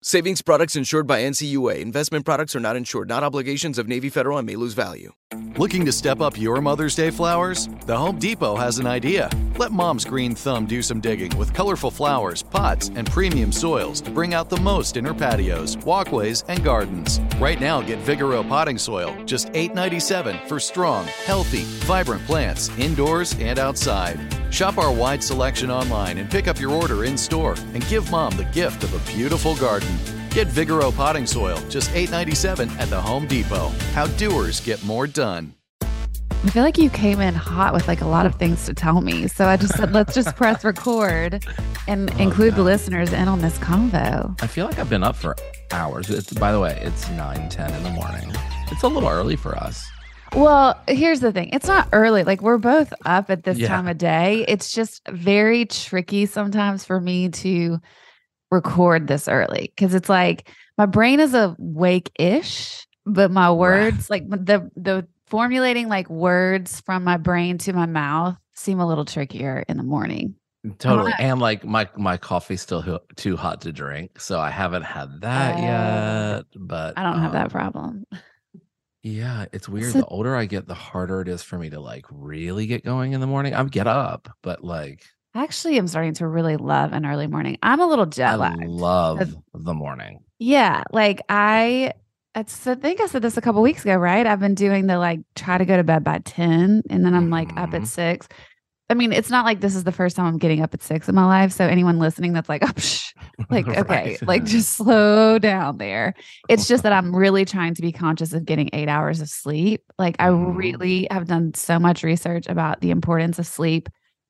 Savings products insured by NCUA. Investment products are not insured, not obligations of Navy Federal and may lose value. Looking to step up your Mother's Day flowers? The Home Depot has an idea. Let mom's green thumb do some digging with colorful flowers, pots, and premium soils to bring out the most in her patios, walkways, and gardens. Right now, get Vigoro potting soil, just $8.97 for strong, healthy, vibrant plants indoors and outside. Shop our wide selection online and pick up your order in store and give mom the gift of a beautiful garden. Get Vigoro potting soil, just $8.97 at the Home Depot. How doers get more done. I feel like you came in hot with like a lot of things to tell me. So I just said, let's just press record and Oh, include the listeners in on this convo. I feel like I've been up for hours. It's by the way, it's 9, 10 in the morning. It's a little early for us. Well, here's the thing it's not early. Like we're both up at this Yeah. time of day. It's just very tricky sometimes for me to record this early because it's like my brain is awake ish, but my words, like the, the, formulating like words from my brain to my mouth seem a little trickier in the morning. Totally. Hot. And like my my coffee's still ho- too hot to drink, so I haven't had that Oh. yet, but I don't have that um, problem. Yeah, it's weird. So- the older I get, the harder it is for me to like really get going in the morning. I'm get up, but like Actually, I'm starting to really love an early morning. I'm a little jet I love the morning. Yeah, like I, it's, I think I said this a couple weeks ago, right? I've been doing the like try to go to bed by ten, and then I'm like up at Mhm. six. I mean, it's not like this is the first time I'm getting up at six in my life. So anyone listening that's like, oh, psh, like okay, like just slow down there. It's just that I'm really trying to be conscious of getting eight hours of sleep. Like I Mhm. really have done so much research about the importance of sleep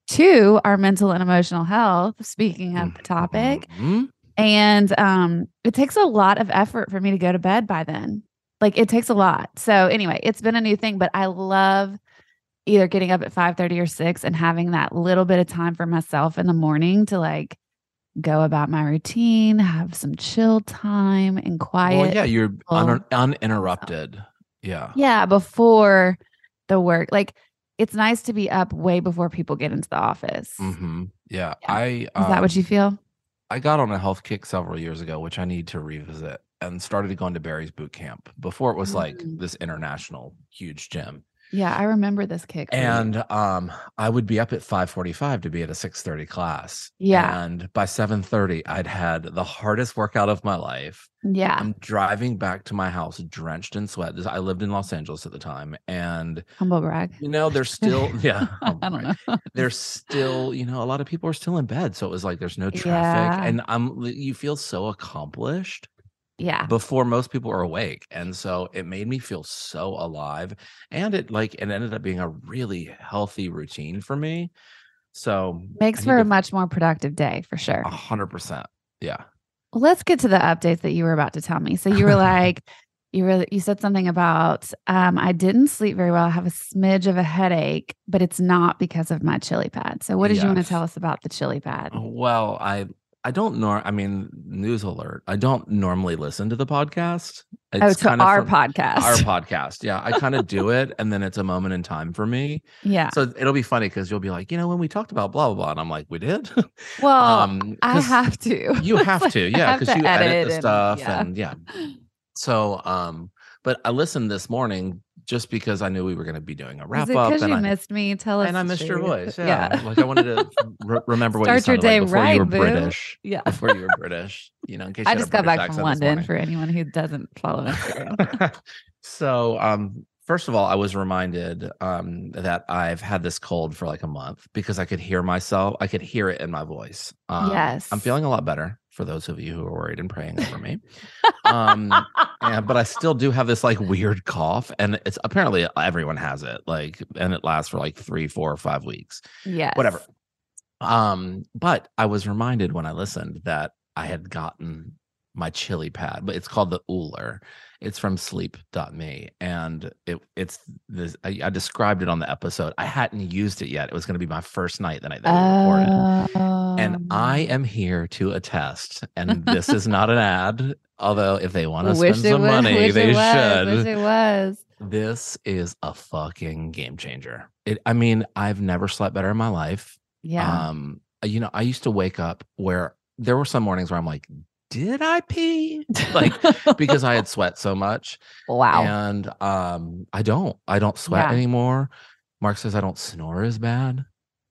to our mental and emotional health. Speaking of the topic, Mhm. and um it takes a lot of effort for me to go to bed by then like it takes a lot so anyway it's been a new thing but i love either getting up at 5 30 or 6 and having that little bit of time for myself in the morning to like go about my routine have some chill time and quiet Well, yeah, you're un- uninterrupted. Yeah. yeah before the work like it's nice to be up way before people get into the office hmm Yeah. Yeah. I is that what um, you feel I got on a health kick several years ago, which I need to revisit, and started going to Barry's boot camp. Before it was like Mm. this international huge gym. Yeah i remember this kick. And um I would be up at 5:45 to be at a 6:30 class. Yeah. And by 7:30 I'd had the hardest workout of my life. yeah I'm driving back to my house drenched in sweat. I lived in Los Angeles at the time and humble brag you know there's still yeah, oh, I don't know. there's still you know a lot of people are still in bed so it was like there's no traffic Yeah. and i'm you feel so accomplished Yeah. before most people are awake and so it made me feel so alive and it like it ended up being a really healthy routine for me so Makes for a to- much more productive day for sure. a hundred percent yeah Well, let's get to the updates that you were about to tell me. So you were like, you were you said something about um, I didn't sleep very well. I have a smidge of a headache, but it's not because of my chili pad. So what did you want to tell us about the chili pad? well i i don't nor i mean news alert i don't normally listen to the podcast oh, to kinda our from- podcast. our podcast yeah i kind of do it and then it's a moment in time for me yeah. So it'll be funny because you'll be like, you know, when we talked about blah blah blah, and I'm like, we did. well, um, I have to. You have Like, to, yeah, because you edit, edit the and- stuff, yeah. and yeah. So, um, but I listened this morning just because I knew we were going to be doing a wrap up. because and you I missed me? Tell us. and I missed your voice. Yeah, like I wanted to re- remember what Start you your day like before right, you were boo. British. Yeah. Before you were British, you know, in case I you had just got British back from London for anyone who doesn't follow Instagram. So, um, first of all, I was reminded um, that I've had this cold for like a month because I could hear myself. I could hear it in my voice. Um, Yes. I'm feeling a lot better for those of you who are worried and praying over me. um, and, but I still do have this like weird cough, and it's apparently everyone has it. Like, and it lasts for like three, four, or five weeks Yeah, whatever. Um, but I was reminded when I listened that I had gotten my chili pad, but it's called the Ooler. It's from sleep.me. And it it's this I, I described it on the episode. I hadn't used it yet. It was going to be my first night the night that we recorded. And I Um, am here to attest, and this is not an ad, although if they want to spend some was- money, they was, should Wish it was. this is a fucking game changer. It, I mean, I've never slept better in my life. Yeah. Um, you know, I used to wake up where there were some mornings where I'm like, did I pee? Like because I had sweat so much. wow. And um, I don't. I don't sweat Yeah. anymore. Mark says I don't snore as bad.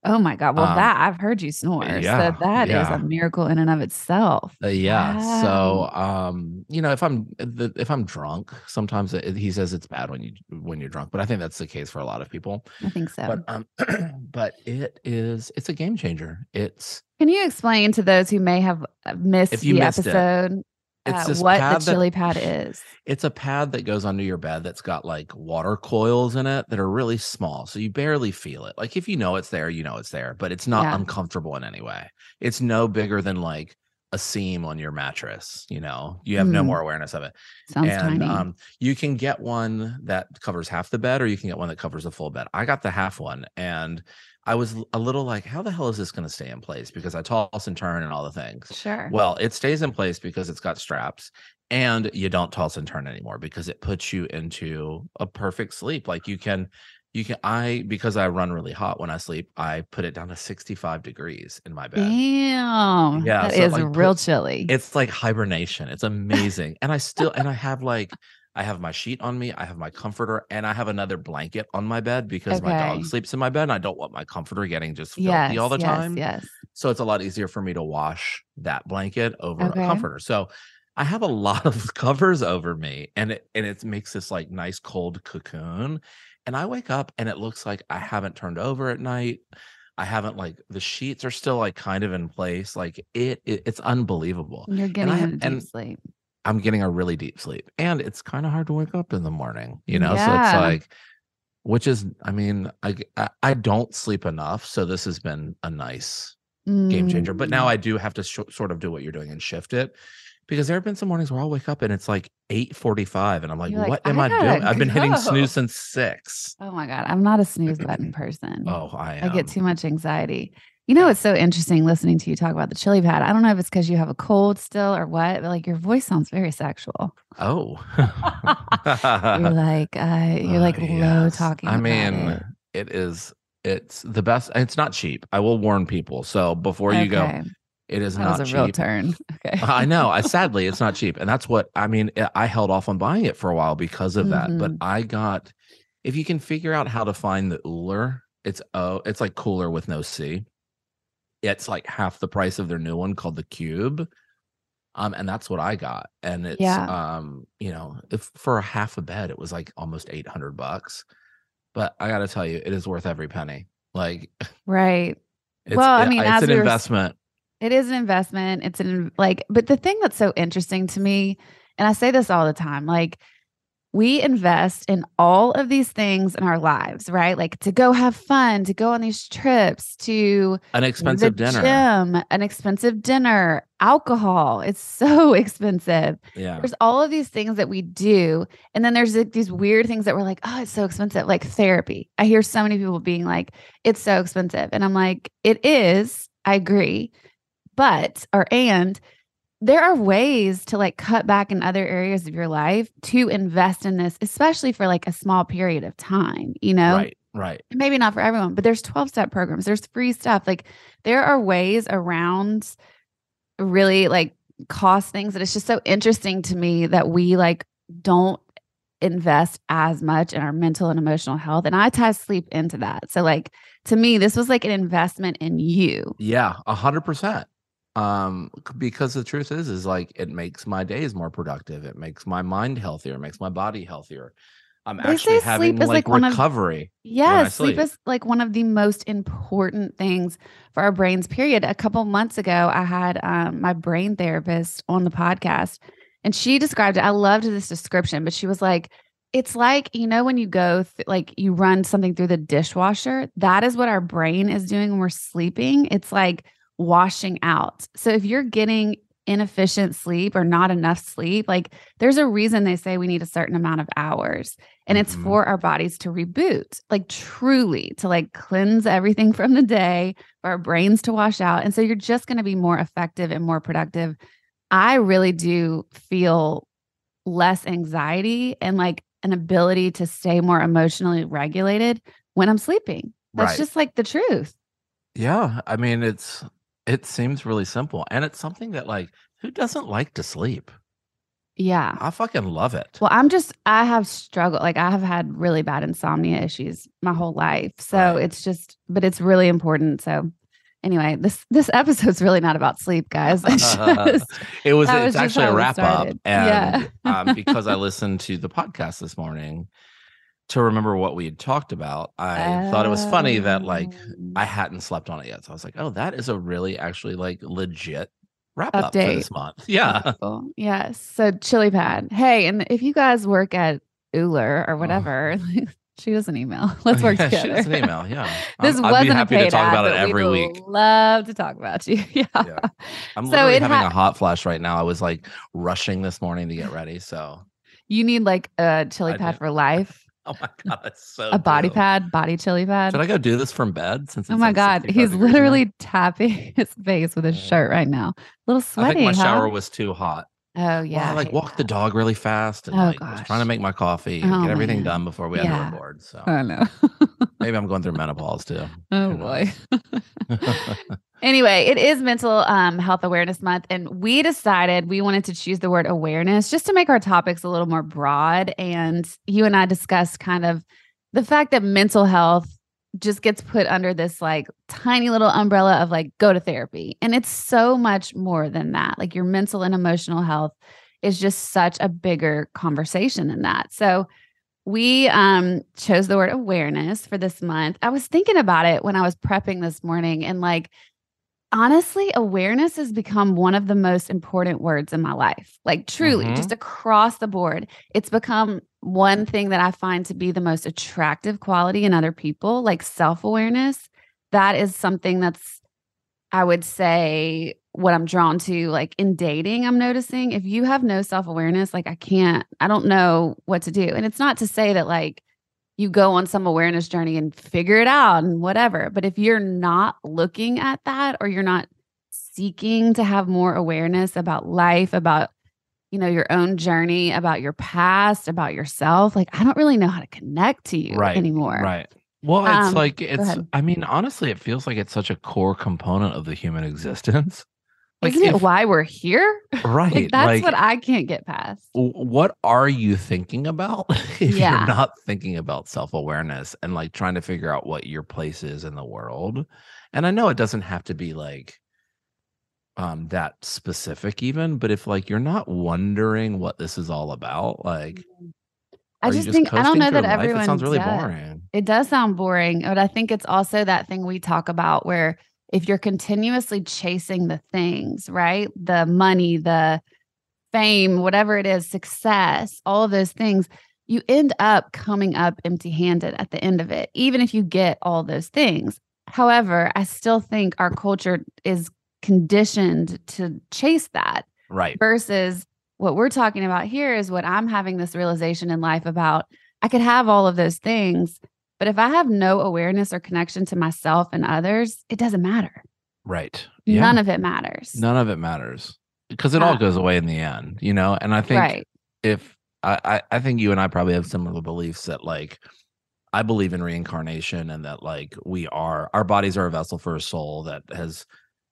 Oh my God. Well, Um, that I've heard you snore. yeah, so that is yeah. a miracle in and of itself. Uh, yeah. So, um, you know, if I'm the- if I'm drunk, sometimes it, he says it's bad when you when you're drunk, but I think that's the case for a lot of people. I think so. But um, but it is it's a game changer. It's Can you explain to those who may have uh, missed the missed episode it's uh, what the that- chili pad is? it's a pad that goes under your bed that's got like water coils in it that are really small, so you barely feel it. Like if you know it's there, you know it's there, but it's not Yeah. uncomfortable in any way. It's no bigger than like a seam on your mattress. You know, you have no Mm. more awareness of it. Sounds and tiny. um, you can get one that covers half the bed, or you can get one that covers the full bed. I got the half one, and I was a little like, "How the hell is this going to stay in place?" Because I toss and turn and all the things. sure. Well, it stays in place because it's got straps, and you don't toss and turn anymore because it puts you into a perfect sleep. Like you can, you can. I because I run really hot when I sleep. I put it down to sixty-five degrees in my bed. Damn. Yeah, That so, is like, real put- chilly. It's like hibernation. It's amazing. and I still and I have like I have my sheet on me, I have my comforter, and I have another blanket on my bed because my dog sleeps in my bed and I don't want my comforter getting just filthy yes. all the yes, time. Yes. So it's a lot easier for me to wash that blanket over Okay. a comforter. So I have a lot of covers over me and it and it makes this like nice cold cocoon. And I wake up and it looks like I haven't turned over at night. I haven't like the sheets are still like kind of in place. Like it, it it's unbelievable. You're getting I have- into deep and sleep. I'm getting a really deep sleep. And it's kind of hard to wake up in the morning, you know? So it's like which is I mean, I I don't sleep enough, so this has been a nice game changer. But now Mm. I do have to sh- sort of do what you're doing and shift it because there have been some mornings where I'll wake up and it's like 8:45 and I'm like, like, what am "I I, doing? gotta I've been hitting snooze since 6. Oh my God. I'm not a snooze button person. Oh, I I get too much anxiety. You know, it's so interesting listening to you talk about the chili pad. I don't know if it's because you have a cold still or what, but like your voice sounds very sexual. Oh. You're like, uh, you're like Uh, low yes. talking. I mean, it. it is it's the best it's not cheap. I will warn people. So before you go, Okay. It is that not was a cheap. real turn. Okay. I know. I sadly it's not cheap. And that's what I mean. I- held off on buying it for a while because of that. But Mhm. I got if you can figure out how to find the Ooler, it's oh, it's like cooler with no C. It's like half the price of their new one called the Cube. Um, and that's what I got. And it's Yeah. um, you know, if for a half a bed, it was like almost 800 bucks. But I gotta tell you, it is worth every penny. Like right. it's, Well, I mean, it's as an we were investment. It is an investment. It's an like, but the thing that's so interesting to me, and I say this all the time, like we invest in all of these things in our lives, right? Like to go have fun, to go on these trips, to An expensive dinner. gym, an expensive dinner, alcohol. It's so expensive. Yeah. There's all of these things that we do. And then there's like, these weird things that we're like, oh, it's so expensive. Like therapy. I hear so many people being like, it's so expensive. And I'm like, it is. I agree. But, or, and there are ways to like cut back in other areas of your life to invest in this, especially for like a small period of time, you know? Right, right. maybe not for everyone, but there's 12 step programs, there's free stuff. Like there are ways around really like cost things that it's just so interesting to me that we like don't invest as much in our mental and emotional health. And I tie sleep into that. So like to me, this was like an investment in you. Yeah, a hundred percent. Um because the truth is is like it makes my days more productive it makes my mind healthier it makes my body healthier i'm They actually having like, like, one of- recovery Yes, sleep. sleep. is like one of the most important things for our brains, period. A couple months ago, I had um, my brain therapist on the podcast and she described it. I loved this description, but she was like, it's like, you know, when you go, th- like you run something through the dishwasher, that is what our brain is doing when we're sleeping. It's like washing out. So if you're getting inefficient sleep or not enough sleep, like there's a reason they say we need a certain amount of hours and it's Mhm. for our bodies to reboot like truly to like cleanse everything from the day for our brains to wash out and so you're just going to be more effective and more productive i really do feel less anxiety and like an ability to stay more emotionally regulated when i'm sleeping that's Right. just like the truth yeah i mean it's it seems really simple and it's something that like who doesn't like to sleep yeah i fucking love it Well, I'm just I have struggled like I have had really bad insomnia issues my whole life. So Right. it's just but it's really important. So anyway, this this episode's really not about sleep, guys. Just it was it's was actually a wrap up and Yeah. um, because i listened to the podcast this morning to remember what we had talked about i thought it was funny that like Um, i hadn't slept on it yet so i was like oh that is a really actually like legit wrap up for this month yeah Wonderful. Yes. So chili pad. Hey, and if you guys work at Ooler or Oh. whatever, shoot us an email. Let's work Yeah, together. shoot us an email yeah This I'm- i'd be happy to talk ad, about it every we week Love to talk about you. Yeah. Yeah. i'm So literally it having ha- a hot flash right now i was like rushing this morning to get ready so You need like a chili I pad for life. oh my god that's so a body true. pad, body chili pad. should i go do this from bed since oh my like god, he's degrees in there? literally tapping his face with his shirt right now. A little sweaty. I sweaty. think my huh? shower was too hot. Oh Yeah, yeah. I I like walked the dog really fast and Oh, like was trying to make my coffee and Oh, get everything man. done before we had Yeah. the board. So Oh no. maybe I'm going through menopause too. oh boy. Anyway, it is Mental um, Health Awareness Month, and we decided we wanted to choose the word awareness just to make our topics a little more broad. And you and I discussed kind of the fact that mental health just gets put under this like tiny little umbrella of like go to therapy. And it's so much more than that. Like your mental and emotional health is just such a bigger conversation than that. So we um chose the word awareness for this month. I was thinking about it when I was prepping this morning and like honestly awareness has become one of the most important words in my life. Like truly Mhm. just across the board. It's become one thing that I find to be the most attractive quality in other people, like self-awareness. That is something that's I would say what I'm drawn to like in dating I'm noticing if you have no self-awareness like I can't I don't know what to do. And it's not to say that like you go on some awareness journey and figure it out and whatever, but if you're not looking at that or you're not seeking to have more awareness about life, about you know your own journey, about your past, about yourself, like I don't really know how to connect to you Right, anymore. right. Well, it's Um, like it's. I mean, honestly, it feels like it's such a core component of the human existence. Like Isn't it why we're here? right. Like that's like, what I can't get past. what are you thinking about if Yeah. you're not thinking about self-awareness and like trying to figure out what your place is in the world and i know it doesn't have to be like um that specific even but if like you're not wondering what this is all about like I are you just think I don't know that life? everyone it sounds really does. boring It does sound boring, but I think it's also that thing we talk about where if you're continuously chasing the things, right? The money, the fame, whatever it is, success, all of those things, you end up coming up empty handed at the end of it, even if you get all those things. However, I still think our culture is conditioned to chase that right versus what we're talking about here is what I'm having this realization in life about. I could have all of those things, but if I have no awareness or connection to myself and others, it doesn't matter. right None of it matters. none of it matters because it all Uh, goes away in the end you know and i think right. if I, I I think you and I probably have similar beliefs that like I believe in reincarnation and that like we are our bodies are a vessel for a soul that has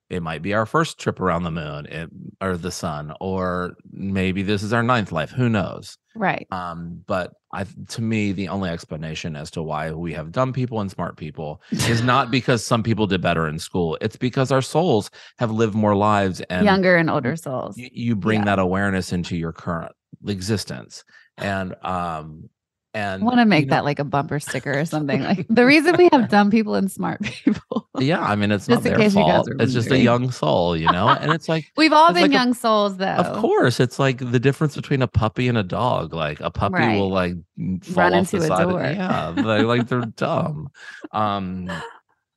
it might be our first trip around the moon it, or the sun or maybe this is our ninth life who knows Right. um but i to me the only explanation as to why we have dumb people and smart people is not because some people did better in school it's because our souls have lived more lives and Younger and older souls. you, you bring Yeah. that awareness into your current existence and um I and want to make you know, that like a bumper sticker or something. Like the reason we have dumb people and smart people. yeah i mean it's Just not their case you guys fault it's just a young soul you know and it's like We've all been like a- young souls though. Of course, it's like the difference between a puppy and a dog. Like a puppy Right. will like fall Run off the a side. Of, door. yeah, they like they're dumb. Um,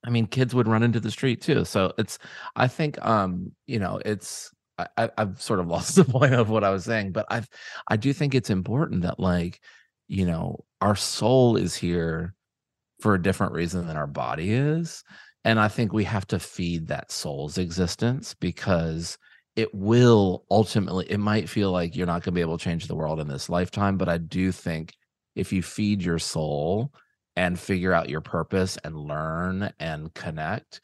I mean, kids would run into the street too. So it's, I think, um, you know, it's. I, I, I've sort of lost the point of what I was saying, but I, I do think it's important that like, you know, our soul is here for a different reason than our body is, and I think we have to feed that soul's existence because it will ultimately it might feel like you're not going to be able to change the world in this lifetime but i do think if you feed your soul and figure out your purpose and learn and connect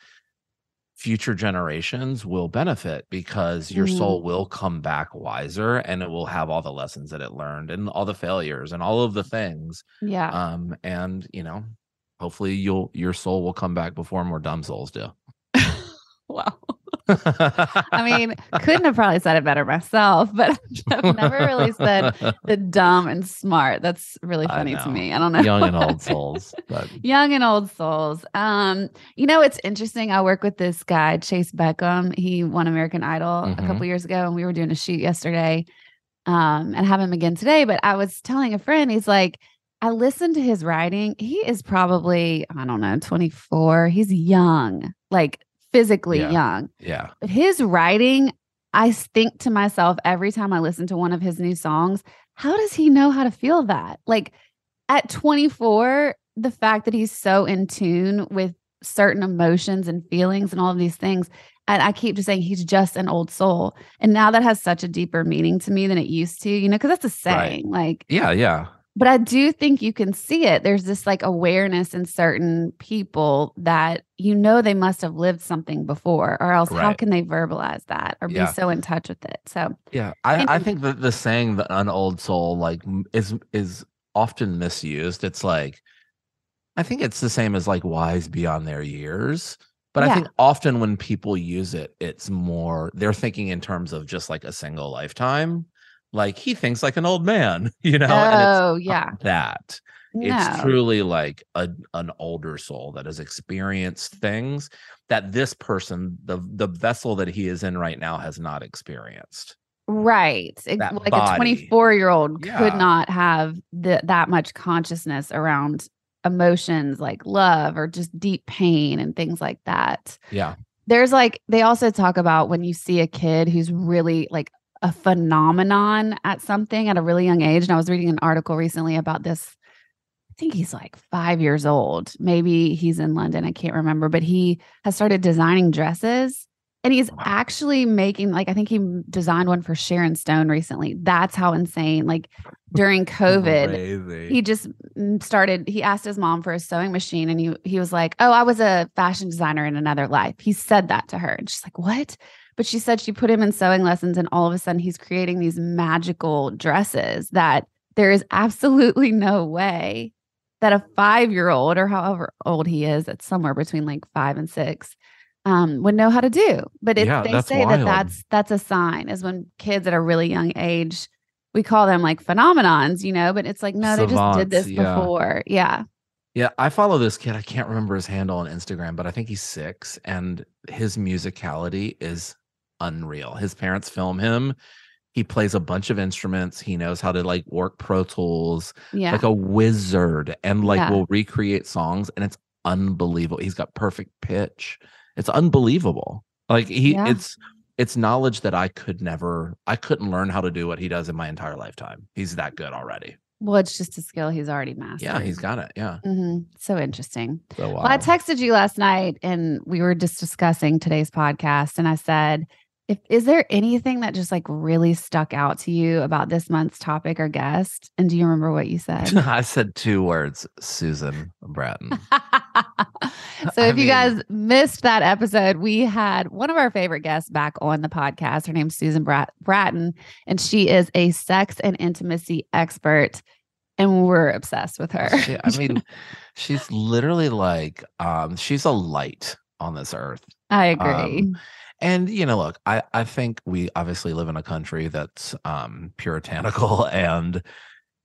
future generations will benefit because your soul will come back wiser and it will have all the lessons that it learned and all the failures and all of the things Yeah. um and you know hopefully you'll your soul will come back before more dumb souls do wow. I mean, couldn't have probably said it better myself, but I've never really said the dumb and smart. That's really funny to me. I don't know. young and old souls but Young and old souls. Um, you know, it's interesting. I work with this guy, Chayce Beckham. He won American Idol a Mhm. couple years ago, and we were doing a shoot yesterday. Um, and have him again today. But I was telling a friend, he's like, I listened to his writing. He is probably, I don't know, 24. He's young, like physically Yeah. young. yeah But his writing, I think to myself every time I listen to one of his new songs, how does he know how to feel that? Like at 24, the fact that he's so in tune with certain emotions and feelings and all of these things. And I keep just saying he's just an old soul. And now that has such a deeper meaning to me than it used to, you know, because that's a Right. saying. Like, yeah yeah but I do think you can see it. There's this like awareness in certain people that you know they must have lived something before, or else how can they verbalize that or Yeah. be so in touch with it? So yeah i And- i think that the saying that an old soul like is is often misused it's like i think it's the same as like wise beyond their years but i think often when people use it it's more they're thinking in terms of just like a single lifetime like he thinks like an old man you know and it's oh yeah. that No. it's truly like a, an older soul that has experienced things that this person the the vessel that he is in right now has not experienced right. It- like a 24 year old Yeah. could not have the, that much consciousness around emotions like love or just deep pain and things like that. yeah there's like they also talk about when you see a kid who's really like a phenomenon at something at a really young age. And i was reading an article recently about this. I think he's like five years old. Maybe he's in london. I can't remember. But he has started designing dresses. And he's Wow. actually making like i think he designed one for sharon stone recently. That's how insane. Like during covid he just mm, started he asked his mom for a sewing machine. And he he was like oh i was a fashion designer in another life. He said that to her. And she's like what but she said she put him in sewing lessons and all of a sudden he's creating these magical dresses that there is absolutely no way that a five year old or however old he is it's somewhere between like five and six um, would know how to do but Yeah, they that's say that that's that's a sign is when kids at a really young age we call them like phenomenons, you know, but it's like, no, they just did this yeah. before. Yeah. Yeah, I follow this kid. I can't remember his handle on Instagram, but I think he's six, and his musicality is unreal. His parents film him. He plays a bunch of instruments. He knows how to like work Pro Tools, Yeah. like a wizard, and like Yeah. will recreate songs, and it's unbelievable. He's got perfect pitch. It's unbelievable. Like he, Yeah. it's it's knowledge that I could never, I couldn't learn how to do what he does in my entire lifetime. He's that good already. well, it's just a skill he's already mastered. Yeah, he's got it. Yeah. hmm So interesting. So Well, I texted you last night and we were just discussing today's podcast. And I said, if is there anything that just like really stuck out to you about this month's topic or guest? And do you remember what you said? I said two words, Susan Bratton. So I if you mean- guys missed that episode, we had one of our favorite guests back on the podcast. Her name's Susan Brat- Bratton, and she is a sex and intimacy expert. And we're obsessed with her. She- I mean, she's literally like, um, she's a light on this earth. I agree. And you know, look, I I think we obviously live in a country that's um puritanical and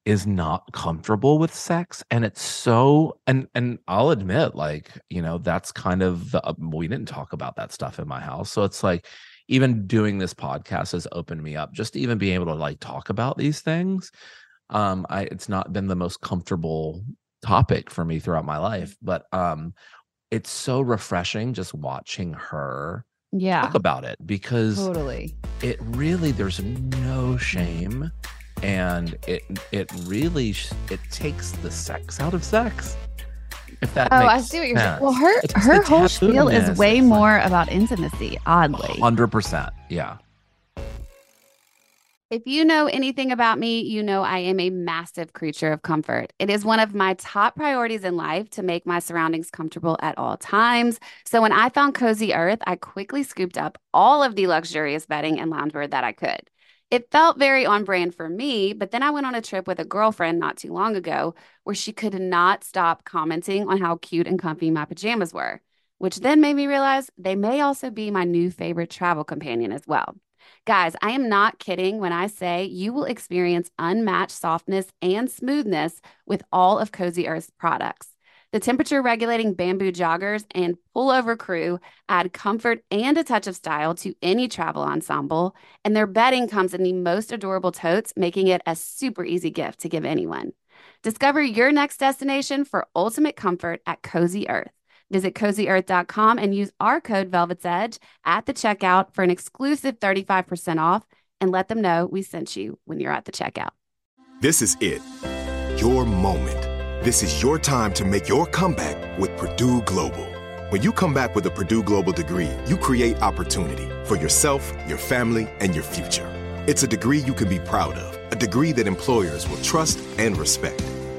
is not comfortable with sex and it's so and and I'll admit like, you know, that's kind of the, uh, we didn't talk about that stuff in my house. So it's like even doing this podcast has opened me up just to even being able to like talk about these things. Um I it's not been the most comfortable topic for me throughout my life, but um it's so refreshing just watching her yeah, talk about it because totally. it really there's no shame and it it really it takes the sex out of sex if that Oh, I see what you're saying. Well, her her whole spiel is way more about intimacy, oddly. 100% yeah If you know anything about me, you know I am a massive creature of comfort. It is one of my top priorities in life to make my surroundings comfortable at all times. So when I found Cozy Earth, I quickly scooped up all of the luxurious bedding and loungewear that I could. It felt very on brand for me, but then I went on a trip with a girlfriend not too long ago where she could not stop commenting on how cute and comfy my pajamas were, which then made me realize they may also be my new favorite travel companion as well. Guys, I am not kidding when I say you will experience unmatched softness and smoothness with all of Cozy Earth's products. The temperature regulating bamboo joggers and pullover crew add comfort and a touch of style to any travel ensemble, and their bedding comes in the most adorable totes, making it a super easy gift to give anyone. Discover your next destination for ultimate comfort at Cozy Earth. Visit cozyearth.com and use our code Velvet's Edge at the checkout for an exclusive 35% off and let them know we sent you when you're at the checkout. This is it. Your moment. This is your time to make your comeback with Purdue Global. When you come back with a Purdue Global degree, you create opportunity for yourself, your family, and your future. It's a degree you can be proud of, a degree that employers will trust and respect.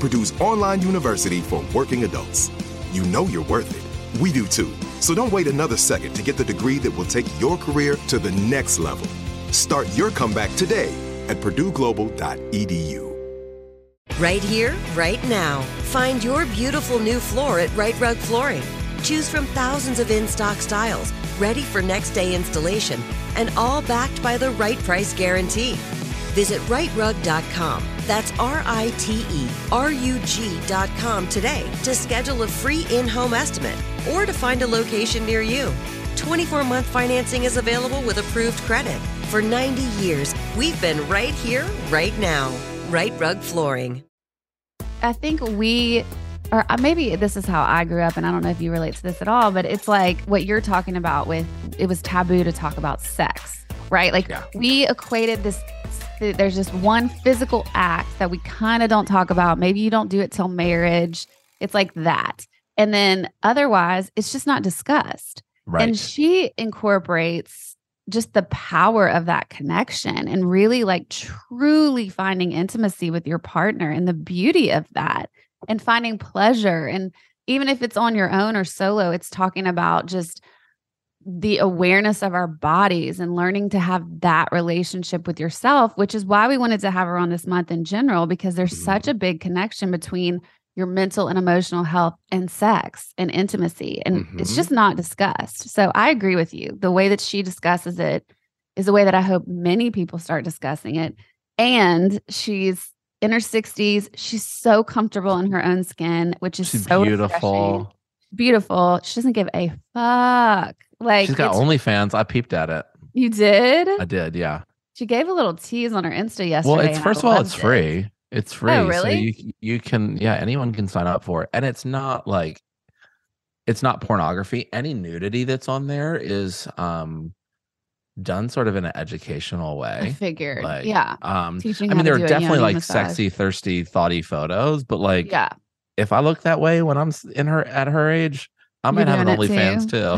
Purdue's online university for working adults. You know you're worth it. We do too. So don't wait another second to get the degree that will take your career to the next level. Start your comeback today at purdueglobal.edu. Right here, right now. Find your beautiful new floor at Rite Rug Flooring. Choose from thousands of in stock styles, ready for next day installation, and all backed by the right price guarantee. Visit riterug.com. That's R I T E R U G.com today to schedule a free in home estimate or to find a location near you. 24 month financing is available with approved credit. For 90 years, we've been right here, right now. Rite Rug Flooring. I think we, or maybe this is how I grew up, and I don't know if you relate to this at all, but it's like what you're talking about with it was taboo to talk about sex, right? Like Yeah. we equated this. There's just one physical act that we kind of don't talk about. Maybe you don't do it till marriage. It's like that. And then otherwise, it's just not discussed. right And she incorporates just the power of that connection and really like truly finding intimacy with your partner and the beauty of that and finding pleasure. And even if it's on your own or solo, it's talking about just the awareness of our bodies and learning to have that relationship with yourself, which is why we wanted to have her on this month in general, because there's Mhm. such a big connection between your mental and emotional health and sex and intimacy. And it's Mhm. just not discussed. So I agree with you. The way that she discusses it is the way that I hope many people start discussing it. And she's in her 60s. She's so comfortable in her own skin, which is she's so refreshing. beautiful Beautiful. She doesn't give a fuck. Like she's got OnlyFans. I peeped at it. you did. I did, yeah. She gave a little tease on her Insta yesterday. Well, it's first of all, it's it. free. It's free. So really? you you can yeah, anyone can sign up for it. And it's not like it's not pornography. Any nudity that's on there is um done sort of in an educational way. I figured. Like, yeah. Um Teaching I mean there are definitely like massage. sexy, thirsty, thoughty photos, but like Yeah. if I look that way when I'm in her at her age, I might have an OnlyFans too.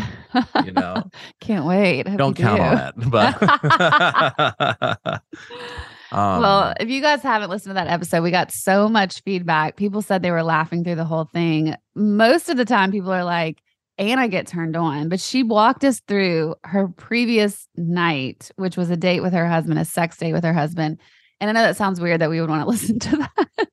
you know. Can't wait. Don't count do. on it. But um, well, if you guys haven't listened to that episode, we got so much feedback. People said they were laughing through the whole thing. Most of the time, people are like, and I get turned on. But she walked us through her previous night, which was a date with her husband, a sex date with her husband. And I know that sounds weird that we would want to listen to that.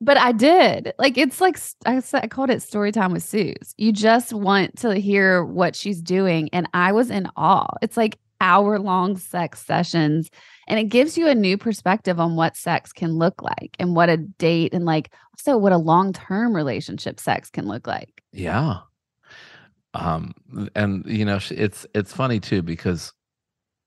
But I did. Like, it's like, I said, I called it story time with Suze. You just want to hear what she's doing. And I was in awe. It's like hour long sex sessions and it gives you a new perspective on what sex can look like and what a date and like also what a long-term relationship sex can look like yeah um and you know it's it's funny too because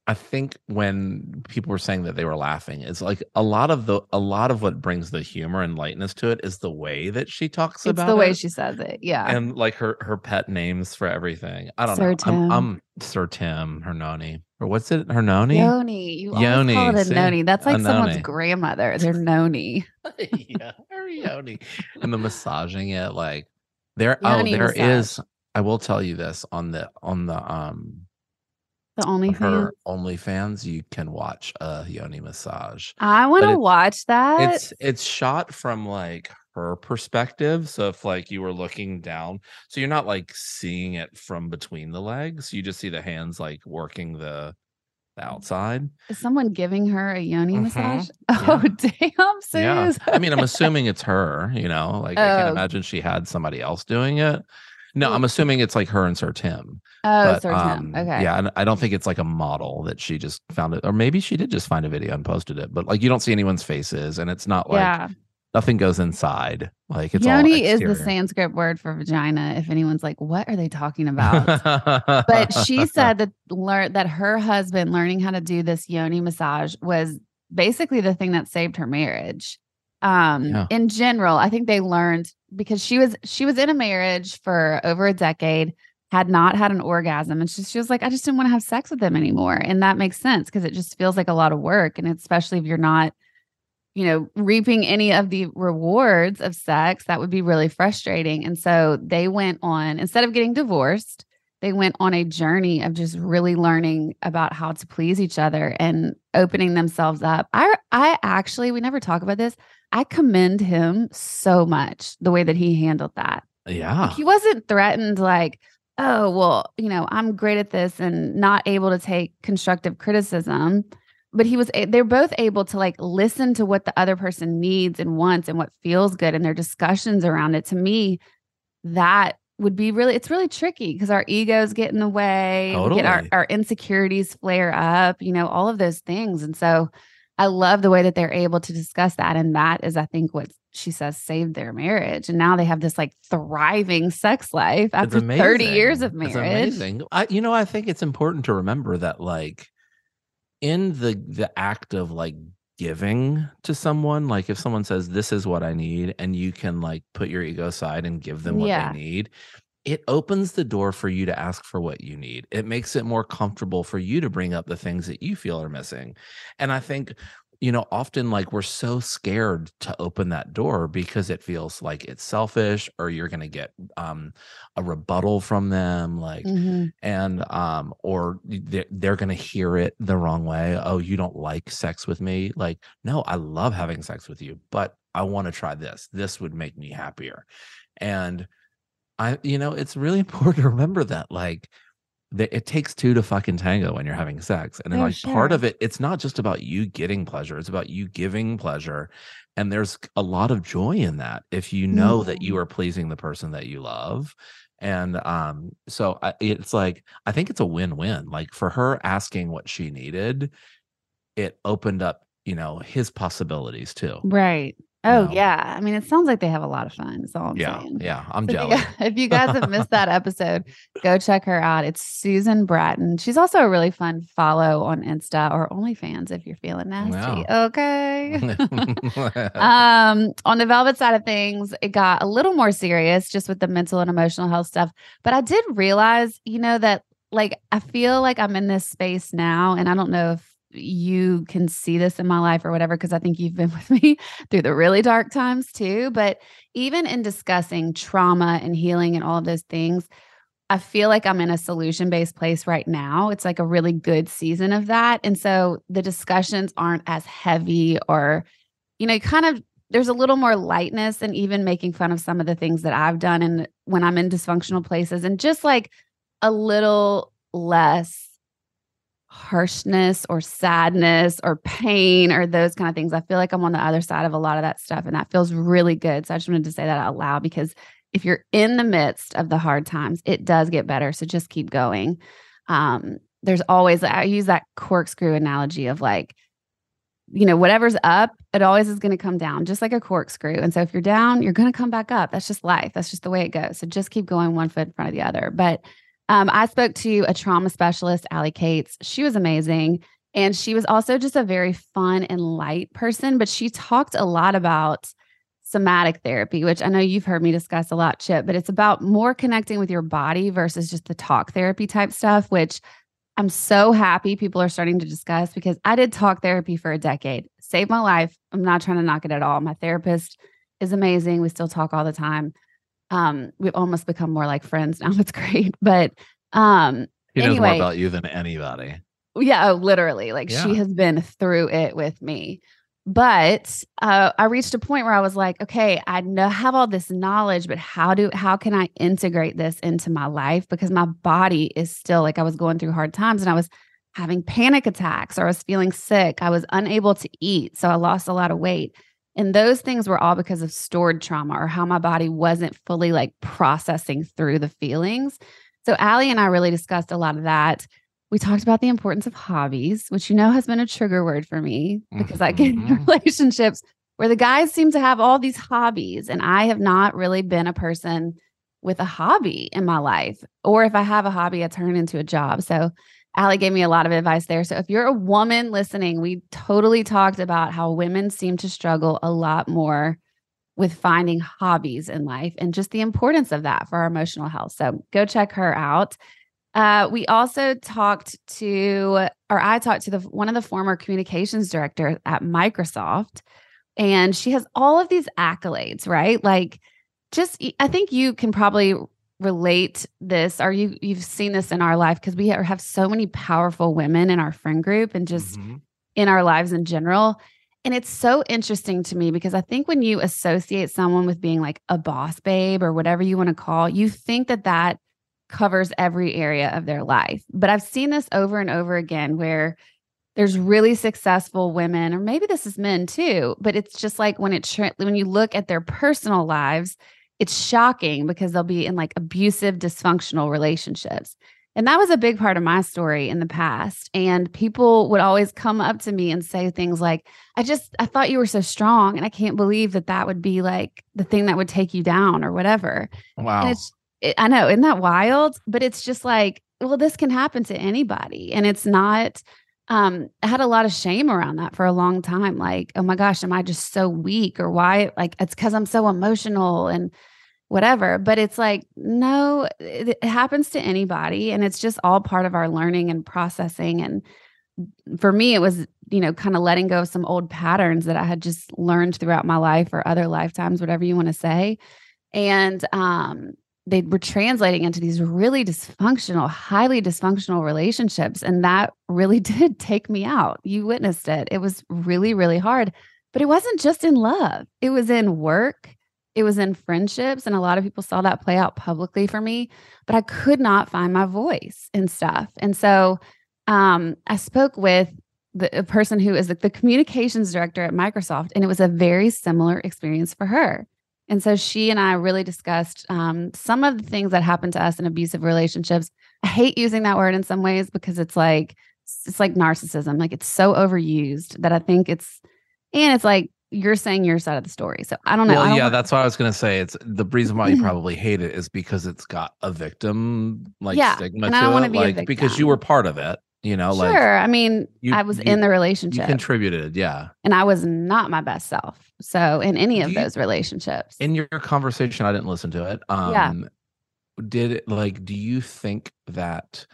i think when people were saying that they were laughing it's like a lot of the a lot of what brings the humor and lightness to it is the way that she talks it's about the way it. she says it yeah and like her her pet names for everything i don't Sir know Tim. I'm, I'm sir tim hernoni or what's it hernoni noni you Yoni, call it a see? noni that's A like someone's noni. grandmother they're noni yeah, Arione. and the massaging it like there Yoni oh there massage. is I will tell you this on the on the um the on only her OnlyFans you can watch a yoni massage. i want to watch that It's it's shot from like her perspective. So if like you were looking down, so you're not like seeing it from between the legs. You just see the hands like working the, the outside. is someone giving her a yoni Mhm. massage oh damn Suze. Yeah. I mean, I'm assuming it's her, you know, like I can't Oh. imagine she had somebody else doing it. No, I'm Mm. assuming it's like her and Sir Tim. oh but, Sir Tim. um, okay Yeah, and I don't think it's like a model that she just found it, or maybe she did just find a video and posted it. But like, you don't see anyone's faces, and it's not like yeah nothing goes inside. Like it's yoni is the sanskrit word for vagina if anyone's like what are they talking about but she said that learn that her husband learning how to do this yoni massage was basically the thing that saved her marriage um Yeah. in general i think they learned because she was she was in a marriage for over a decade had not had an orgasm and she, she was like i just didn't want to have sex with them anymore and that makes sense because it just feels like a lot of work and especially if you're not you know reaping any of the rewards of sex that would be really frustrating and so they went on instead of getting divorced they went on a journey of just really learning about how to please each other and opening themselves up. I I actually we never talk about this. I commend him so much the way that he handled that. yeah, Like, he wasn't threatened like, "Oh, well, you know, I'm great at this and not able to take constructive criticism." But he was they're both able to like listen to what the other person needs and wants and what feels good and their discussions around it. To me, that would be really it's really tricky because our egos get in the way we get our, our insecurities flare up you know all of those things. And so i love the way that they're able to discuss that. And that is i think what she says saved their marriage. And now they have this like thriving sex life after 30 years of amazing. It's marriage. amazing. I, you know, I think it's important to remember that, like, in the the act of like giving to someone, like if someone says, "This is what I need," and you can like put your ego aside and give them what Yeah. they need, it opens the door for you to ask for what you need. It makes it more comfortable for you to bring up the things that you feel are missing. And I think, you know, often like we're so scared to open that door because it feels like it's selfish or you're going to get um a rebuttal from them like Mhm. and um or they're, they're going to hear it the wrong way oh you don't like sex with me? Like no i love having sex with you but i want to try this. This would make me happier. And i you know it's really important to remember that like it takes two to fucking tango when you're having sex. And like part of it it's not just about you getting pleasure it's about you giving pleasure. And there's a lot of joy in that if you know that you Mhm. are pleasing the person that you love. And um so I, it's like i think it's a win-win. Like for her asking what she needed it opened up you know his possibilities too. Right Oh know? yeah. I mean, it sounds like they have a lot of fun. That's all I'm Yeah. saying. Yeah. I'm So if you jealous. guys- If you guys have missed that episode, go check her out. It's Susan Bratton. She's also a really fun follow on Insta or OnlyFans if you're feeling nasty. Okay. um, on the velvet side of things, it got a little more serious just with the mental and emotional health stuff. But I did realize, you know, that like I feel like I'm in this space now, and I don't know if you can see this in my life or whatever, because I think you've been with me through the really dark times too. But even in discussing trauma and healing and all of those things, I feel like I'm in a solution based place right now. It's like a really good season of that. And so the discussions aren't as heavy or, you know, kind of there's a little more lightness and even making fun of some of the things that I've done and when I'm in dysfunctional places and just like a little less harshness or sadness or pain or those kind of things. I feel like I'm on the other side of a lot of that stuff and that feels really good. So I just wanted to say that out loud because if you're in the midst of the hard times, it does get better. So just keep going. Um, there's always, I use that corkscrew analogy of like, you know, whatever's up, it always is going to come down, just like a corkscrew. And so if you're down, you're going to come back up. That's just life. That's just the way it goes. So just keep going one foot in front of the other. But um, I spoke to a trauma specialist, Allie Cates. She was amazing. And she was also just a very fun and light person, but she talked a lot about somatic therapy, which I know you've heard me discuss a lot, Chip, but it's about more connecting with your body versus just the talk therapy type stuff, which I'm so happy people are starting to discuss because I did talk therapy for a decade, saved my life. I'm not trying to knock it at all. My therapist is amazing. We still talk all the time. Um, we've almost become more like friends now. It's great. But um, he knows more about you than anybody. yeah, oh, literally. Like Yeah. she has been through it with me. But uh, I reached a point where I was like, okay, I know have all this knowledge, but how do how can I integrate this into my life? Because my body is still like I was going through hard times and I was having panic attacks or I was feeling sick. I was unable to eat. So I lost a lot of weight. And those things were all because of stored trauma or how my body wasn't fully like processing through the feelings. So Allie and I really discussed a lot of that. We talked about the importance of hobbies, which you know has been a trigger word for me because I get in Mhm. relationships where the guys seem to have all these hobbies, and I have not really been a person with a hobby in my life. Or if I have a hobby, I turn it into a job. So Allie gave me a lot of advice there. So if you're a woman listening, we totally talked about how women seem to struggle a lot more with finding hobbies in life and just the importance of that for our emotional health. So go check her out. Uh, we also talked to, or I talked to the one of the former communications director at Microsoft, and she has all of these accolades, right? Like, just I think you can probably relate this, or you you've seen this in our life because we have so many powerful women in our friend group and just Mhm. in our lives in general. And it's so interesting to me because I think when you associate someone with being like a boss babe or whatever you want to call, you think that that covers every area of their life. But I've seen this over and over again where there's really successful women or maybe this is men too, but it's just like when it when you look at their personal lives, it's shocking because they'll be in like abusive dysfunctional relationships. And that was a big part of my story in the past. And people would always come up to me and say things like, I just, I thought you were so strong. And I can't believe that that would be like the thing that would take you down or whatever. Wow. And it's, it, I know, isn't that wild? But it's just like, well, this can happen to anybody. And it's not, um, I had a lot of shame around that for a long time. Like, oh my gosh, am I just so weak or why? Like, it's because I'm so emotional and whatever. But it's like, no, it, happens to anybody. And it's just all part of our learning and processing. And for me, it was, you know, kind of letting go of some old patterns that I had just learned throughout my life or other lifetimes, whatever you want to say. And um, they were translating into these really dysfunctional, highly dysfunctional relationships. And that really did take me out. You witnessed it. It was really, really hard. But it wasn't just in love, it was in work, it was in friendships. And a lot of people saw that play out publicly for me, but I could not find my voice and stuff. And so um, I spoke with the person who is the, the communications director at Microsoft, and it was a very similar experience for her. And so she and I really discussed um, some of the things that happen to us in abusive relationships. I hate using that word in some ways because it's like it's like narcissism. Like it's so overused that I think it's and it's like you're saying your side of the story. So I don't know. Well, I don't yeah, that's what I was gonna say. It's the reason why you probably hate it is because it's got a victim like Yeah, stigma and I don't to be like because you were part of it. You know, like sure. I mean, you- I was you- in the you relationship contributed. Yeah. and I was not my best self. So in any of you- those relationships. In your conversation, I didn't listen to it. Um, Yeah. Did it like? Do you think that?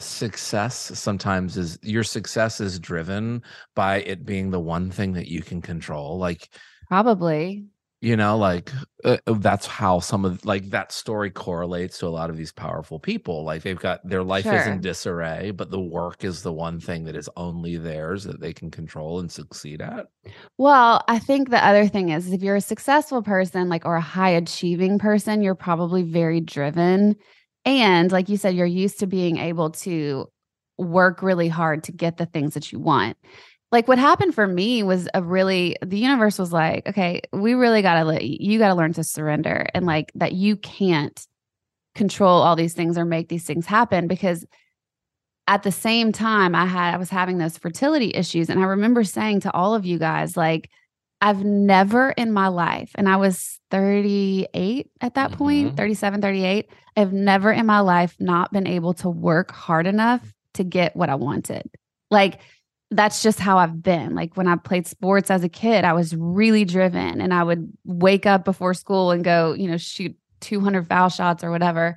Success sometimes is your success is driven by it being the one thing that you can control like Probably. you know like uh, that's how some of like that story correlates to a lot of these powerful people like they've got their life is in disarray but the work is the one thing that is only theirs that they can control and succeed at Well, I think the other thing is if you're a successful person, like or a high achieving person, you're probably very driven. And like you said, you're used to being able to work really hard to get the things that you want. Like what happened for me was a really the universe was like, okay, we really got to let you, got to learn to surrender and like that you can't control all these things or make these things happen because at the same time I had I was having those fertility issues and I remember saying to all of you guys like I've never in my life and I was 38 at that point, Mhm. 37 38, I've never in my life not been able to work hard enough to get what I wanted. Like that's just how I've been. Like when I played sports as a kid, I was really driven and I would wake up before school and go, you know, shoot 200 foul shots or whatever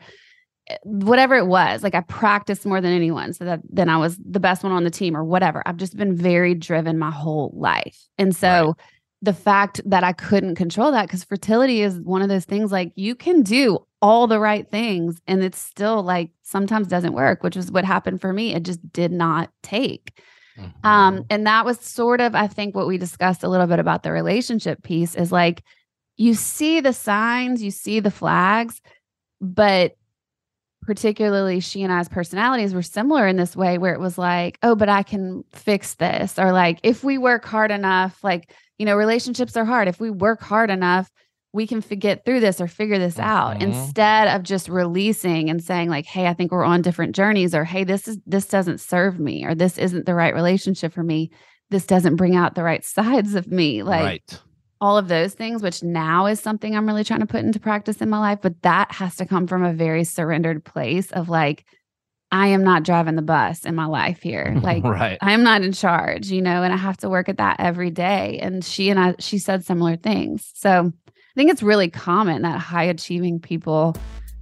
Eh, whatever it was like i practiced more than anyone so that then i was the best one on the team or whatever i've just been very driven my whole life and so Right. The fact that i couldn't control that because fertility is one of those things like you can do all the right things and it's still like sometimes doesn't work which is what happened for me it just did not take Mm-hmm. um, and that was sort of, I think, what we discussed a little bit about the relationship piece is like you see the signs, you see the flags, but particularly she and I's personalities were similar in this way where it was like, oh, but I can fix this. Or like, if we work hard enough, like, you know, relationships are hard. If we work hard enough, we can get through this or figure this out Mhm. instead of just releasing and saying like hey i think we're on different journeys or hey this is this doesn't serve me or this isn't the right relationship for me this doesn't bring out the right sides of me like right all of those things which now is something i'm really trying to put into practice in my life but that has to come from a very surrendered place of like i am not driving the bus in my life here like right I am not in charge, you know, and I have to work at that every day. And she and I, she said similar things. So I think it's really common that high achieving people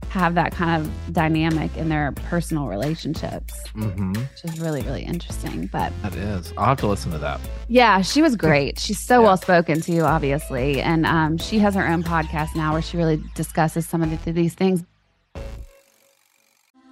have that kind of dynamic in their personal relationships, hmm which is really, really interesting. But that is i'll have to listen to that yeah, she was great. She's so Yeah. well spoken too, obviously. And um, she has her own podcast now where she really discusses some of the, these things.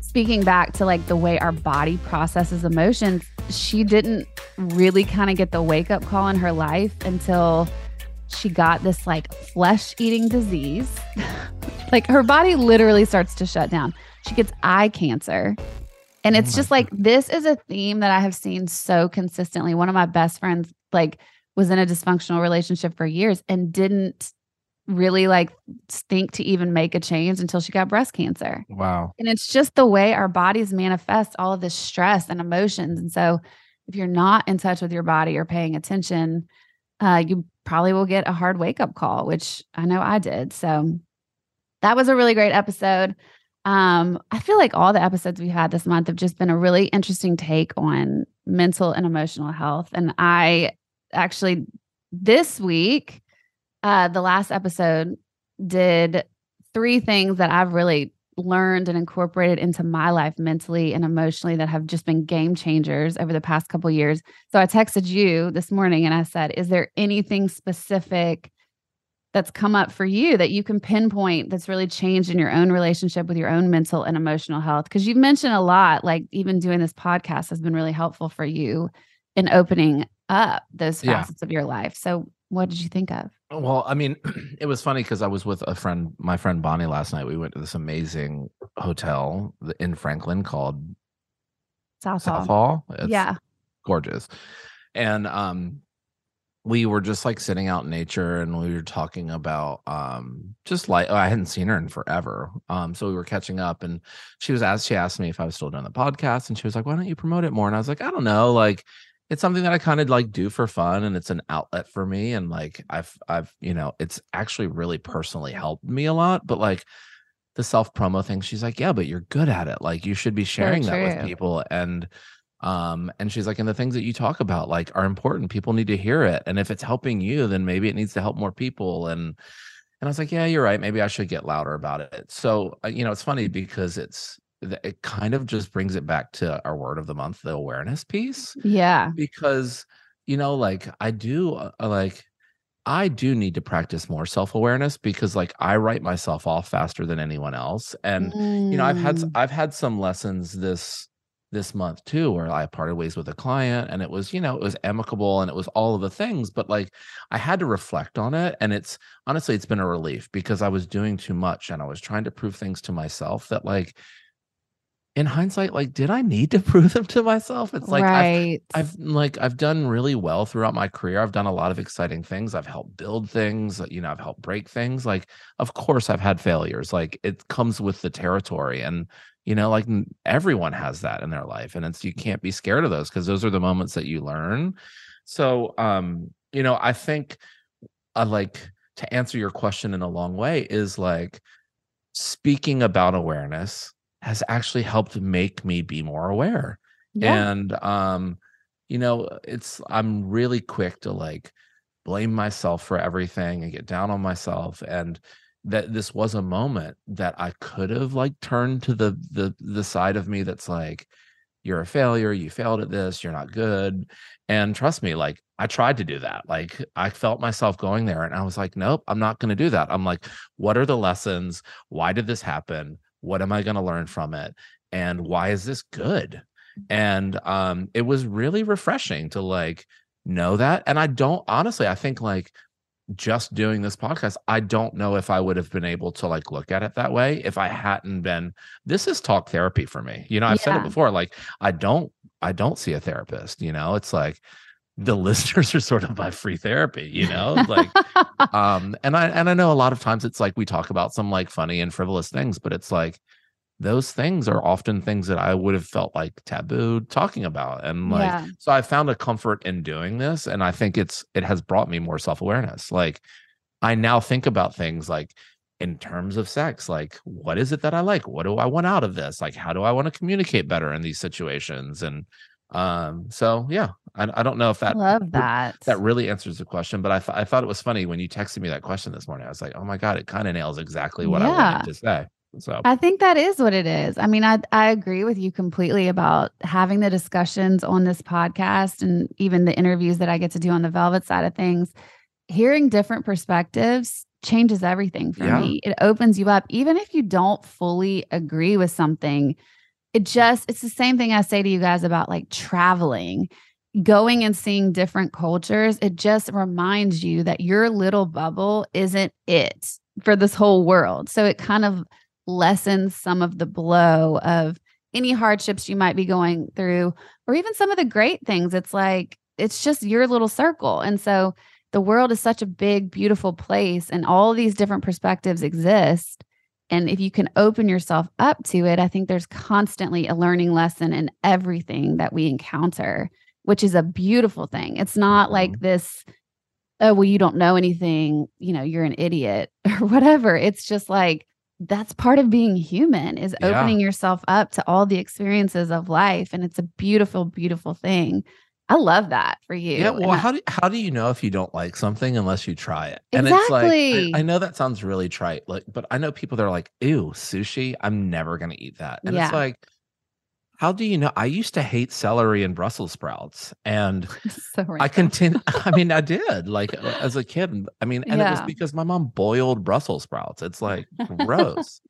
Speaking back to like the way our body processes emotions, she didn't really kind of get the wake up call in her life until she got this like flesh eating disease. like her body literally starts to shut down. She gets eye cancer. And it's Oh just like this is a theme that I have seen so consistently. One of my best friends like was in a dysfunctional relationship for years and didn't really like think to even make a change until she got breast cancer. Wow. And it's just the way our bodies manifest all of this stress and emotions. And so, if you're not in touch with your body or paying attention, uh, you probably will get a hard wake up call, which I know I did. So, that was a really great episode. Um, I feel like all the episodes we've had this month have just been a really interesting take on mental and emotional health. And I actually, this week, uh, the last episode did three things that I've really learned and incorporated into my life mentally and emotionally that have just been game changers over the past couple years. So I texted you this morning and I said, "Is there anything specific that's come up for you that you can pinpoint that's really changed in your own relationship with your own mental and emotional health?" Because you've mentioned a lot, like even doing this podcast has been really helpful for you in opening up those Yeah. facets of your life. So what did you think of? Well, I mean, it was funny because I was with a friend, my friend Bonnie, last night. We went to this amazing hotel in Franklin called South, Southall. Hall. It's yeah. gorgeous. And um we were just like sitting out in nature and we were talking about um just like oh, I hadn't seen her in forever. Um so we were catching up and she was asked she asked me if I was still doing the podcast and she was like, Why don't you promote it more? And I was like, I don't know, like it's something that I kind of like do for fun and it's an outlet for me. And like I've I've, you know, it's actually really personally helped me a lot. But like the self promo thing, she's like, Yeah, but you're good at it. Like you should be sharing that with people. And um and she's like and the things that you talk about like are important people need to hear it and if it's helping you then maybe it needs to help more people and and i was like yeah you're right maybe i should get louder about it so uh, you know it's funny because it's it kind of just brings it back to our word of the month the awareness piece Yeah. because you know like i do uh, like i do need to practice more self-awareness because like i write myself off faster than anyone else and you know i've had Mm. i've had some lessons this this month too where i parted ways with a client and it was you know it was amicable and it was all of the things but like i had to reflect on it and it's honestly it's been a relief because i was doing too much and i was trying to prove things to myself that like in hindsight like did i need to prove them to myself it's like I've. I've like I've done really well throughout my career. I've done a lot of exciting things. I've helped build things, you know, I've helped break things. Like of course I've had failures. Like it comes with the territory and you know, like everyone has that in their life and it's you can't be scared of those because those are the moments that you learn. So um, you know, I think I like to answer your question in a long way is like speaking about awareness has actually helped make me be more aware. Yeah. and um you know it's i'm really quick to like blame myself for everything and get down on myself and that this was a moment that i could have like turned to the the the side of me that's like you're a failure you failed at this you're not good. And trust me like i tried to do that. Like i felt myself going there and i was like nope i'm not going to do that. I'm like what are the lessons? Why did this happen what am i going to learn from it and why is this good and um it was really refreshing to like know that and i don't honestly i think like just doing this podcast, I don't know if I would have been able to like look at it that way if I hadn't been. This is talk therapy for me. You know, I've said it before. Like, I don't, I don't see a therapist. You know, it's like the listeners are sort of my free therapy. You know, like, um, and I and I know a lot of times it's like we talk about some like funny and frivolous things, but it's like those things are often things that I would have felt like taboo talking about. And like, Yeah. so I found a comfort in doing this. And I think it's, it has brought me more self awareness. Like, I now think about things like, in terms of sex, like, what is it that I like? What do I want out of this? Like, how do I want to communicate better in these situations? And, um, so yeah, I, I don't know if that love that. that really answers the question, but I, th- I thought it was funny when you texted me that question this morning. I was like, oh my God, it kind of nails exactly what I wanted to say. So I think that is what it is. I mean, I I agree with you completely about having the discussions on this podcast and even the interviews that I get to do on the velvet side of things. Hearing different perspectives changes everything for Yeah. me. It opens you up even if you don't fully agree with something. It just it's the same thing I say to you guys about like traveling. Going and seeing different cultures, it just reminds you that your little bubble isn't it for this whole world. So it kind of lessens some of the blow of any hardships you might be going through or even some of the great things it's like it's just your little circle and so the world is such a big beautiful place and all these different perspectives exist and if you can open yourself up to it i think there's constantly a learning lesson in everything that we encounter which is a beautiful thing. It's not mm-hmm. like this oh well you don't know anything you know you're an idiot or whatever. It's just like that's part of being human is Yeah. opening yourself up to all the experiences of life. And it's a beautiful beautiful thing i love that for you Yeah, well, how do how do you know if you don't like something unless you try it? And it's Exactly. like I, I know that sounds really trite, like, but I know people that are like, "Ew, sushi! I'm never gonna eat that." And Yeah. it's like, how do you know? I used to hate celery and Brussels sprouts, and so I continue. I mean, I did like as a kid. I mean, and it was because my mom boiled Brussels sprouts. It's like gross.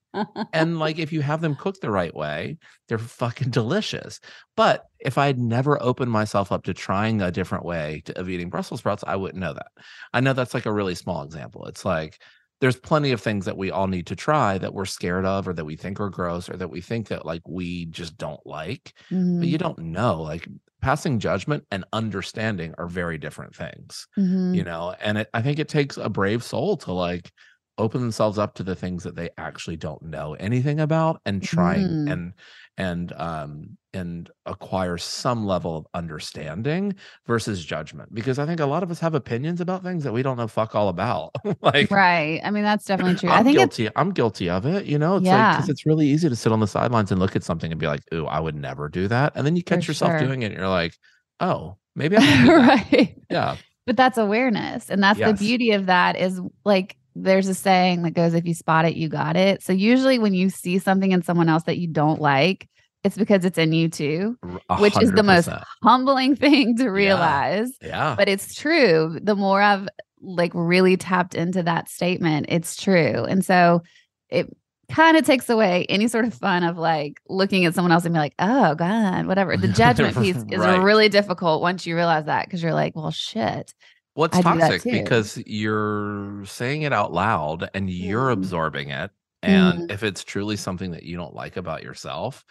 and like if you have them cooked the right way, they're fucking delicious. But if I had never opened myself up to trying a different way to, of eating Brussels sprouts, I wouldn't know that. I know that's like a really small example. It's like there's plenty of things that we all need to try that we're scared of or that we think are gross or that we think that like we just don't like but Mhm, you don't know like passing judgment and understanding are very different things mhm. you know and it, i think it takes a brave soul to like open themselves up to the things that they actually don't know anything about and trying Mm. and and um and acquire some level of understanding versus judgment because i think a lot of us have opinions about things that we don't know fuck all about like right i mean that's definitely true I'm i think it's guilty. I'm guilty of it. You know, it's like Yeah. because it's really easy to sit on the sidelines and look at something and be like, "Ooh, I would never do that," and then you catch For yourself sure. doing it, and you're like, "Oh, maybe I right Yeah, but that's awareness and that's the beauty of that is like there's a saying that goes if you spot it you got it so usually when you see something in someone else that you don't like it's because it's in you too r- a which is the most humbling thing to realize Yeah, but it's true the more i've like really tapped into that statement it's true and so it kind of takes away any sort of fun of like looking at someone else and be like oh god whatever the judgment piece is Right. really difficult once you realize that because you're like well shit what's I toxic because you're saying it out loud and you're Mhm. absorbing it, and Mhm. if it's truly something that you don't like about yourself.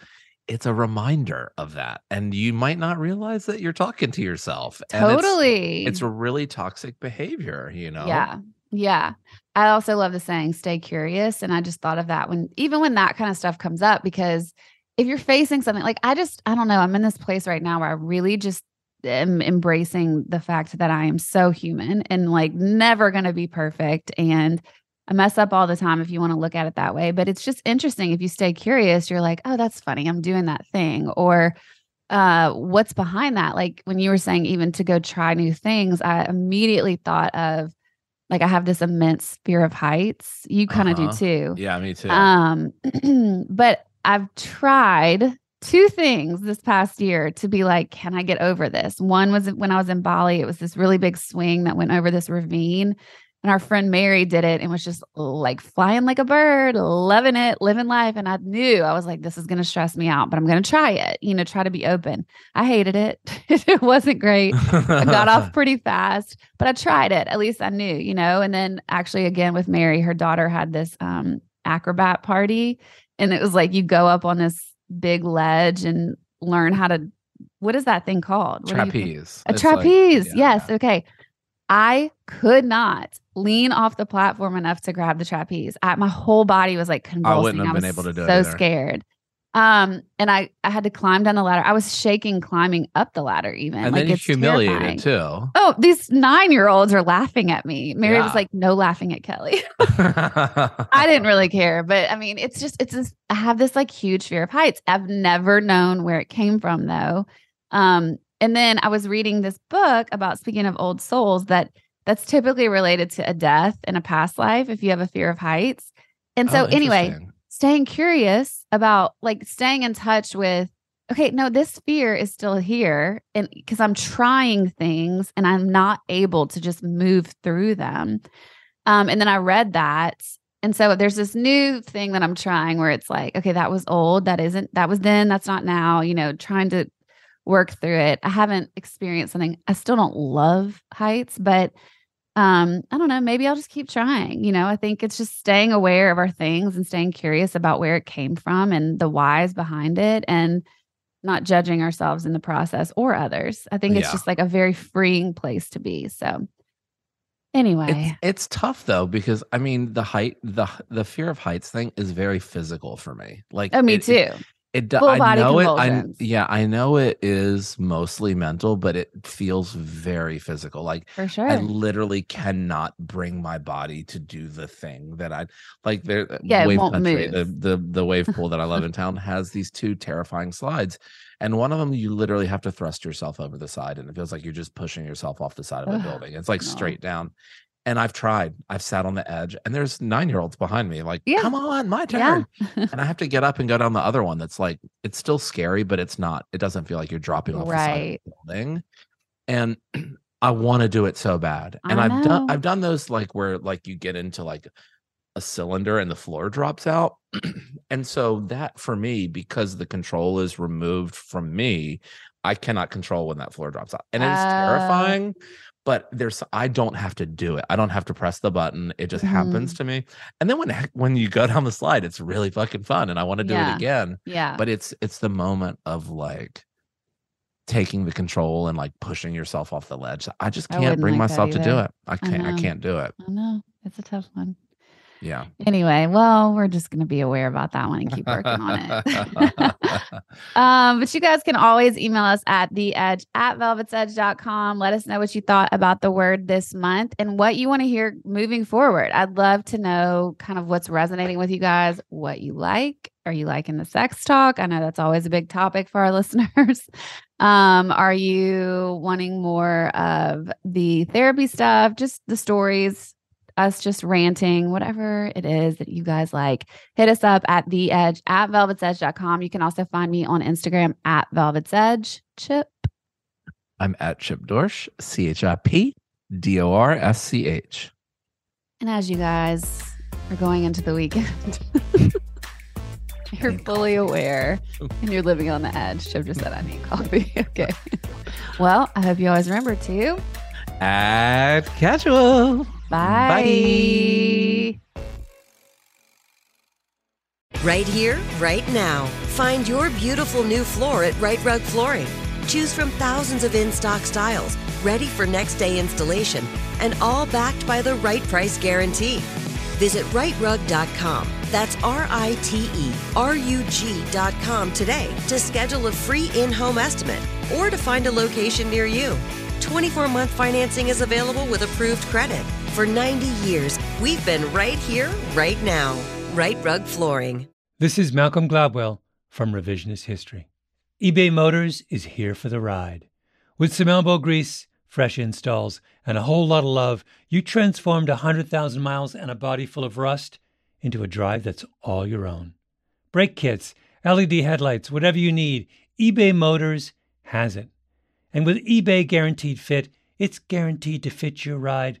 It's a reminder of that, and you might not realize that you're talking to yourself. and it's- totally it's a really toxic behavior, you know. Yeah. Yeah. I also love the saying stay curious. And I just thought of that when even when that kind of stuff comes up, because if you're facing something like I just, I don't know, I'm in this place right now where I really just am embracing the fact that I am so human and like never going to be perfect. And I mess up all the time if you want to look at it that way. But it's just interesting. If you stay curious, you're like, oh, that's funny. I'm doing that thing. Or uh what's behind that like when you were saying even to go try new things i immediately thought of like i have this immense fear of heights you kind of Uh-huh. do too Yeah, me too. um but i've tried two things this past year to be like can i get over this one was when i was in bali it was this really big swing that went over this ravine And our friend Mary did it and was just like flying like a bird, loving it, living life. And I knew I was like, this is going to stress me out, but I'm going to try it, you know, try to be open. I hated it. it wasn't great. I got off pretty fast, but I tried it. At least I knew, you know. And then actually, again, with Mary, her daughter had this um, acrobat party. And it was like you go up on this big ledge and learn how to, what is that thing called? What do you think? Trapeze. A It's like- trapeze. yeah, yes. Okay. I could not lean off the platform enough to grab the trapeze. I, my whole body was like convulsing. I wouldn't have was been able to do it so scared. Um, and I I had to climb down the ladder. I was shaking climbing up the ladder even. And like then it's humiliated terrifying. too. Oh, these nine year olds are laughing at me. Mary was like, no laughing at Kelly. I didn't really care, but I mean, it's just it's this I have this like huge fear of heights. I've never known where it came from though. Um, and then I was reading this book about speaking of old souls that that's typically related to a death in a past life if you have a fear of heights. And so Oh, anyway, staying curious about like staying in touch with okay no this fear is still here and because i'm trying things and i'm not able to just move through them. Um and then i read that. And so there's this new thing that i'm trying where it's like okay that was old. That isn't that was then. That's not now you know trying to work through it. I haven't experienced something. I still don't love heights but um i don't know maybe i'll just keep trying you know i think it's just staying aware of our things and staying curious about where it came from and the whys behind it and not judging ourselves in the process or others i think it's Yeah. just like a very freeing place to be so anyway It's it's tough though because I mean the height the the fear of heights thing is very physical for me. Like oh me it- too It, it do- Full I know it. I yeah, I know it is mostly mental, but it feels very physical. Like for sure I literally cannot bring my body to do the thing that I like. There, uh, Yeah, it wave won't country, the the the wave pool that I love in town has these two terrifying slides, and one of them you literally have to thrust yourself over the side, and it feels like you're just pushing yourself off the side of a building. It's like no. straight down. And I've tried. I've sat on the edge, and there's nine year olds behind me, like, Yeah. "Come on, my yeah turn!" and I have to get up and go down the other one. That's like it's still scary, but it's not. It doesn't feel like you're dropping off the side of the building. And I want to do it so bad. And I've done. I've done those like where like you get into like a cylinder and the floor drops out. and so that for me, because the control is removed from me, I cannot control when that floor drops out. And it's Oh. Uh. terrifying. But there's I don't have to do it. I don't have to press the button. It just happens Mm-hmm. to me. And then when when you go down the slide, it's really fucking fun. And I want to do Yeah. it again yeah but it's it's the moment of like taking the control and like pushing yourself off the ledge i just can't wouldn't bring like myself to do it i I can't I, know. can't do it i know it's a tough one yeah anyway well we're just going to be aware about that one and keep working on it Um, but you guys can always email us at the edge at velvetsedge.com. Let us know what you thought about the word this month and what you want to hear moving forward. I'd love to know kind of what's resonating with you guys, what you like. Are you liking the sex talk? I know that's always a big topic for our listeners. Um, are you wanting more of the therapy stuff, just the stories, us just ranting, whatever it is that you guys like? hit us up at the edge at velvetsedge.com. You can also find me on Instagram at velvetsedge. Chip. i'm at chip dorsch c-h-i-p d-o-r-s-c-h And as you guys are going into the weekend, you're fully aware and you're living on the edge. Chip just said, I need coffee. okay. Well, I hope you always remember to at casual bye. Right here, right now. Find your beautiful new floor at Rite Rug Flooring. Choose from thousands of in stock styles, ready for next day installation, and all backed by the right price guarantee. Visit riterug.com. That's R I T E R U G.com today to schedule a free in home estimate or to find a location near you. 24 month financing is available with approved credit. For 90 years, we've been right here, right now. Rite Rug Flooring. This is Malcolm Gladwell from Revisionist History. eBay Motors is here for the ride. With some elbow grease, fresh installs, and a whole lot of love, you transformed 100,000 miles and a body full of rust into a drive that's all your own. Brake kits, LED headlights, whatever you need, eBay Motors has it. And with eBay Guaranteed Fit, it's guaranteed to fit your ride